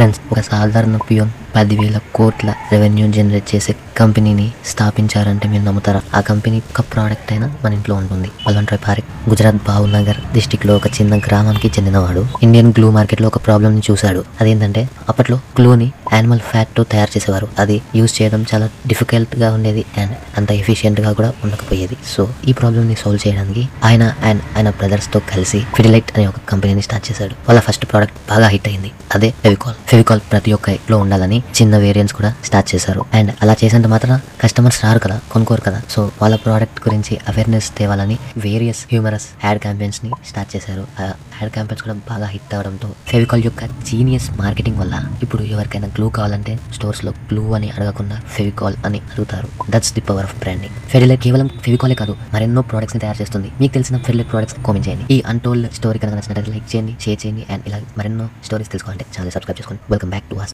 friends ko sa alarm ng piyon. పదివేల కోట్ల revenue generate చేసే కంపెనీని స్థాపించారంటే మీరు నమ్ముతారా? ఆ కంపెనీ ఒక ప్రోడక్ట్ అయినా మన ఇంట్లో ఉంటుంది. బల్వంత్ పారిక్ గుజరాత్ భావనగర్ డిస్టిక్లో ఒక చిన్న గ్రామానికి చెందినవాడు. ఇండియన్ గ్లూ మార్కెట్లో ఒక ప్రాబ్లమ్ని చూశాడు. అదేంటంటే అప్పట్లో గ్లూని యానిమల్ ఫ్యాట్తో తయారు చేసేవారు. అది యూజ్ చేయడం చాలా డిఫికల్ట్గా ఉండేది అండ్ అంత ఎఫిషియెంట్గా కూడా ఉండకపోయేది. సో ఈ ప్రాబ్లమ్ని సాల్వ్ చేయడానికి ఆయన అండ్ ఆయన బ్రదర్స్తో కలిసి ఫిడిలైట్ అనే ఒక కంపెనీని స్టార్ట్ చేశాడు. వాళ్ళ ఫస్ట్ ప్రోడక్ట్ బాగా హిట్ అయింది. అదే ఫెవికాల్ ఫెవికాల్ ప్రతి ఒక్క ఇంట్లో ఉండాలని చిన్న వేరియంట్స్ కూడా స్టార్ట్ చేశారు. అండ్ అలా చేసినంత మాత్రం కస్టమర్స్ రారు కదా కొనుక్కోరు కదా. సో వాళ్ళ ప్రోడక్ట్ గురించి అవేర్నెస్ తేవాలని వేరియస్ హ్యూమరస్ యాడ్ క్యాంపెయిన్స్ని స్టార్ట్ చేశారు. ఆ యాడ్ క్యాంపెయిన్స్ కూడా బాగా హిట్ అవడంతో ఫెవికాల్ యొక్క జీనియస్ మార్కెటింగ్ వల్ల ఇప్పుడు ఎవరికైనా గ్లూ కావాలంటే స్టోర్స్లో గ్లూ అని అడగకుండా ఫెవికాల్ అని అడుగుతారు. That's the power of branding Pidilite కేవలం ఫెవికాలే కాదు మరెన్నో ప్రోడక్ట్స్ని తయారు చేస్తుంది. మీకు తెలిసిన ఫెడిలైట్ ప్రోడక్ట్స్ కామెంట్ చేయండి. ఈ అన్టోల్డ్ స్టోరీ కనుక నచ్చినట్లయితే లైక్ చేయండి షేర్ చేయండి అండ్ ఇలా మరెన్నో స్టోరీస్ తెలుసుకోవాలంటే ఛానల్ సబ్స్క్రైబ్ చేసుకోండి. Welcome back to